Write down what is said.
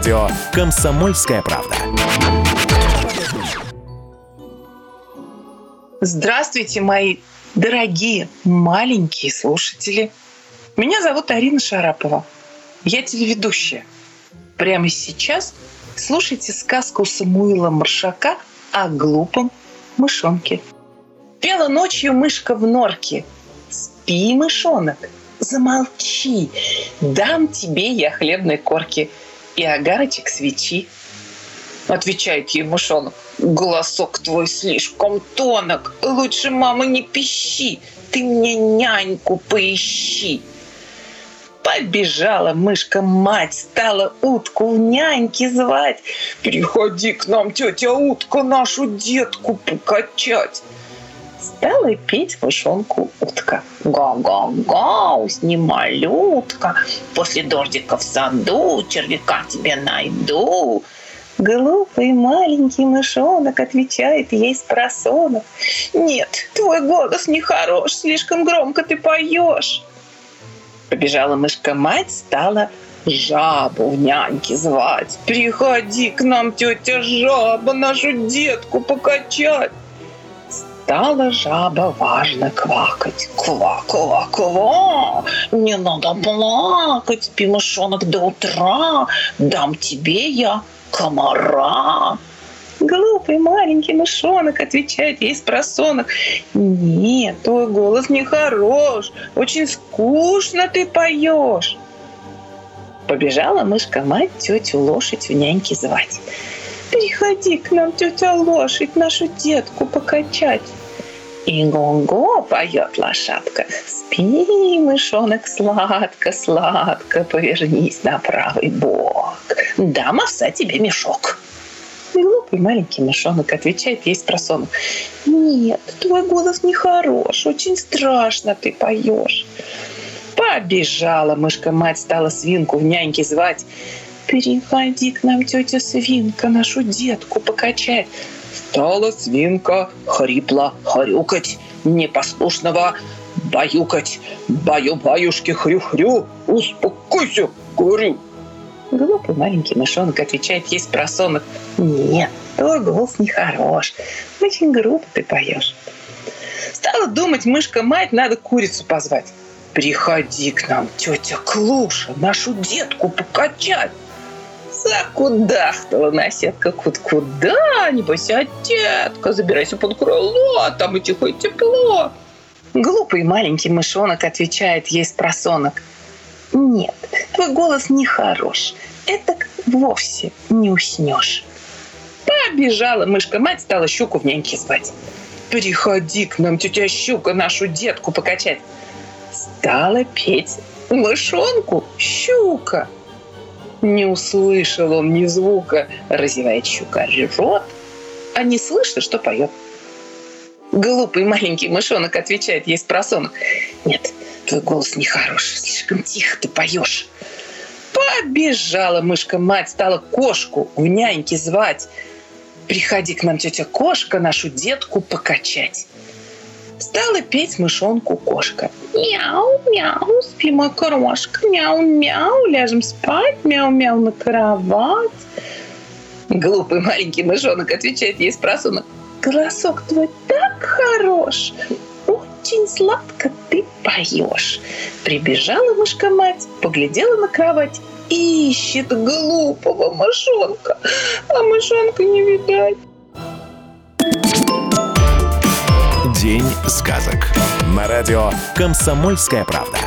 радио «Комсомольская правда». Здравствуйте, мои дорогие маленькие слушатели. Меня зовут Арина Шарапова. Я телеведущая. Прямо сейчас слушайте сказку Самуила Маршака о глупом мышонке. Пела ночью мышка в норке. Спи, мышонок, замолчи. Дам тебе я хлебной корки и огарочек свечи. Отвечает ей мышонок. Голосок твой слишком тонок. Лучше, мама, не пищи. Ты мне няньку поищи. Побежала мышка-мать, стала утку в няньки звать. Приходи к нам, тетя утка, нашу детку покачать. Стала петь мышонку утка. Га-га-га, усни, малютка, после дождика в саду червяка тебе найду. Глупый маленький мышонок отвечает ей с просонок. Нет, твой голос нехорош, слишком громко ты поешь. Побежала мышка-мать, стала жабу в няньки звать. Приходи к нам, тетя жаба, нашу детку покачать. Стала жаба важно квакать. Ква-ква-ква, не надо плакать, спи, мышонок, до утра. Дам тебе я комара. Глупый маленький мышонок отвечает ей с просонок. Нет, твой голос не хорош, очень скучно ты поешь. Побежала мышка-мать тетю лошадь в няньки звать. Приходи к нам, тетя лошадь, нашу детку покачать. И го-го поет лошадка. Спи, мышонок, сладко-сладко, повернись на правый бок. Дам овса тебе мешок. Глупый маленький мышонок отвечает ей с просонок. Нет, твой голос нехорош, очень страшно ты поешь. Побежала мышка-мать, стала свинку в няньки звать. Переходи к нам, тетя свинка, нашу детку покачать. Стала свинка хрипло хрюкать, непослушного баюкать. Баю-баюшки хрю-хрю, успокойся, говорю. Глупый маленький мышонок отвечает ей с просонок. Нет, твой голос нехорош. Очень грубо ты поешь. Стала думать мышка-мать, надо курицу позвать. Приходи к нам, тетя Клуша, нашу детку покачать. Закудахтала наседка кут куда, не бойся, детка, забирайся под крыло, там и тихо, и тепло. Глупый маленький мышонок отвечает ей с просонок. Нет, твой голос не хорош. Это вовсе не уснешь. Побежала мышка-мать, стала щуку в няньке звать. Приходи к нам, тетя щука, нашу детку покачать. Стала петь мышонку щука. Не услышал он ни звука, разевает щука рот, а не слышно, что поет. Глупый маленький мышонок отвечает ей с просонок. Нет, твой голос нехороший, слишком тихо ты поешь. Побежала мышка-мать, стала кошку в няньки звать. Приходи к нам, тетя кошка, нашу детку покачать. Стала петь мышонку кошка. Мяу, мяу, спи, мой крошка. Мяу, мяу, ляжем спать. Мяу, мяу, на кровать. Глупый маленький мышонок отвечает ей с просунок. Голосок твой так хорош, очень сладко ты поешь. Прибежала мышка-мать, поглядела на кровать ищет глупого мышонка, а мышонка не видать. День сказок. На радио «Комсомольская правда».